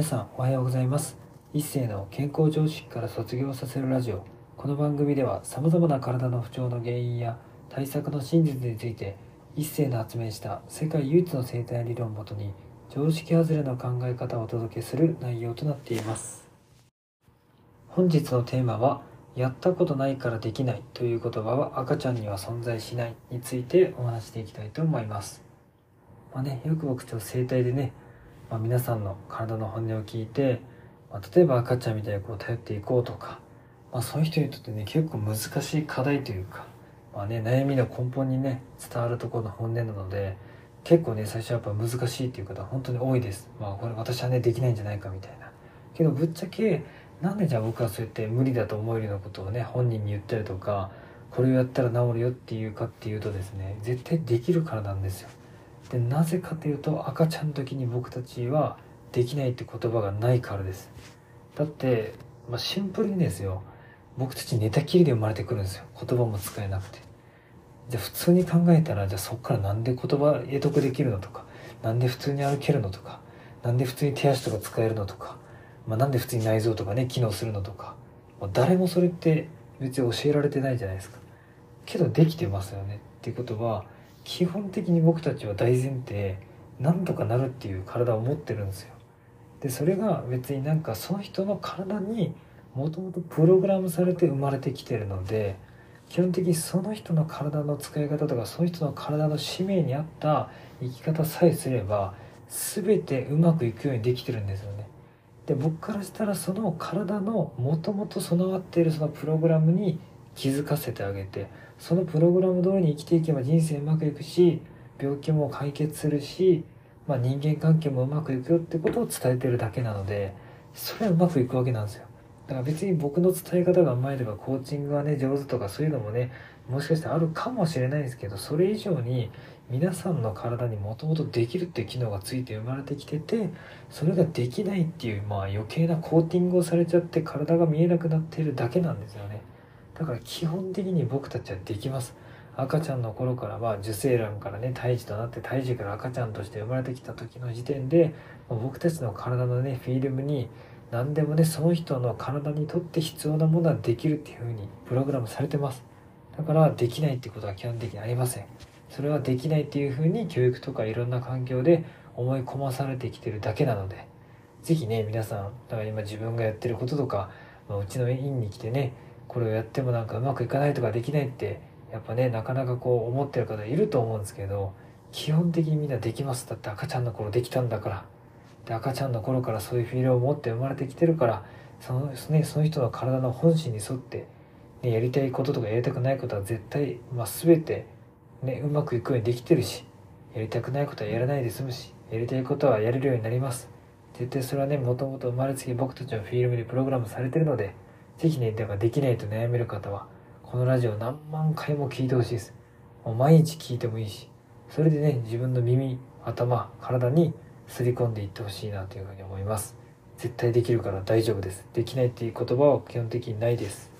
皆さんおはようございます。一世の健康常識から卒業させるラジオ。この番組ではさまざまな体の不調の原因や対策の真実について一世の発明した世界唯一の生態理論をもとに常識外れの考え方をお届けする内容となっています。本日のテーマはやったことないからできないという言葉は赤ちゃんには存在しないについてお話していきたいと思います。まあねよく僕と生態でねまあ、皆さんの体の本音を聞いて、まあ、例えば赤ちゃんみたいにこう頼っていこうとか、まあ、そういう人にとってね結構難しい課題というか、まあね、悩みの根本にね伝わるところの本音なので結構ね最初はやっぱ難しいっていう方本当に多いです。まあこれ私はねできないんじゃないかみたいな。けどぶっちゃけなんでじゃあ僕はそうやって無理だと思えるようなことをね本人に言ったりとかこれをやったら治るよっていうかっていうとですね絶対できるからなんですよ。でなぜかというと赤ちゃんの時に僕たちはできないって言葉がないからです。だって、まあ、シンプルにですよ。僕たち寝たきりで生まれてくるんですよ。言葉も使えなくて。じゃあ普通に考えたらじゃあそっからなんで言葉得得できるのとか。なんで普通に歩けるのとか。なんで普通に手足とか使えるのとか、まあ、なんで普通に内臓とかね機能するのとか、まあ、誰もそれって別に教えられてないじゃないですか。けどできてますよね。っていうことは基本的に僕たちは大前提なんとかなるっていう体を持ってるんですよ。でそれが別になんかその人の体にもともとプログラムされて生まれてきてるので基本的にその人の体の使い方とかその人の体の使命に合った生き方さえすれば全てうまくいくようにできてるんですよね。で僕からしたらその体のもともと備わっているそのプログラムに気づかせてあげてそのプログラム通りに生きていけば人生うまくいくし病気も解決するし、まあ、人間関係もうまくいくよってことを伝えてるだけなのでそれはうまくいくわけなんですよ。だから別に僕の伝え方がうまいとかコーチングがね上手とかそういうのもねもしかしてあるかもしれないですけどそれ以上に皆さんの体にもともとできるっていう機能がついて生まれてきててそれができないっていうまあ余計なコーティングをされちゃって体が見えなくなってるだけなんですよね。だから基本的に僕たちはできます。赤ちゃんの頃からは受精卵からね胎児となって胎児から赤ちゃんとして生まれてきた時の時点で僕たちの体のねフィルムに何でもねその人の体にとって必要なものはできるっていう風にプログラムされてます。だからできないってことは基本的にありません。それはできないっていう風に教育とかいろんな環境で思い込まされてきてるだけなので。是非ね皆さんだから今自分がやってることとかうちの院に来てねこれをやってもなんかうまくいかないとかできないってやっぱねなかなかこう思ってる方いると思うんですけど基本的にみんなできます。だって赤ちゃんの頃できたんだから。で赤ちゃんの頃からそういうフィールを持って生まれてきてるからその,、ね、その人の体の本心に沿って、ね、やりたいこととかやりたくないことは絶対、まあ、全て、ね、うまくいくようにできてるしやりたくないことはやらないで済むしやりたいことはやれるようになります。絶対それはねもともと生まれつき僕たちのフィールムにプログラムされてるのでぜひね、だからできないと悩める方は、このラジオ何万回も聞いてほしいです。もう毎日聞いてもいいし、それでね、自分の耳、頭、体にすり込んでいってほしいなというふうに思います。絶対できるから大丈夫です。できないっていう言葉は基本的にないです。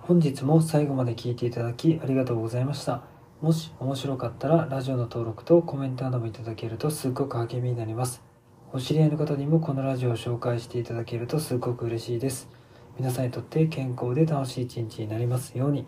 本日も最後まで聞いていただきありがとうございました。もし面白かったらラジオの登録とコメントなどもいただけるとすっごく励みになります。お知り合いの方にもこのラジオを紹介していただけるとすごく嬉しいです。皆さんにとって健康で楽しい一日になりますように。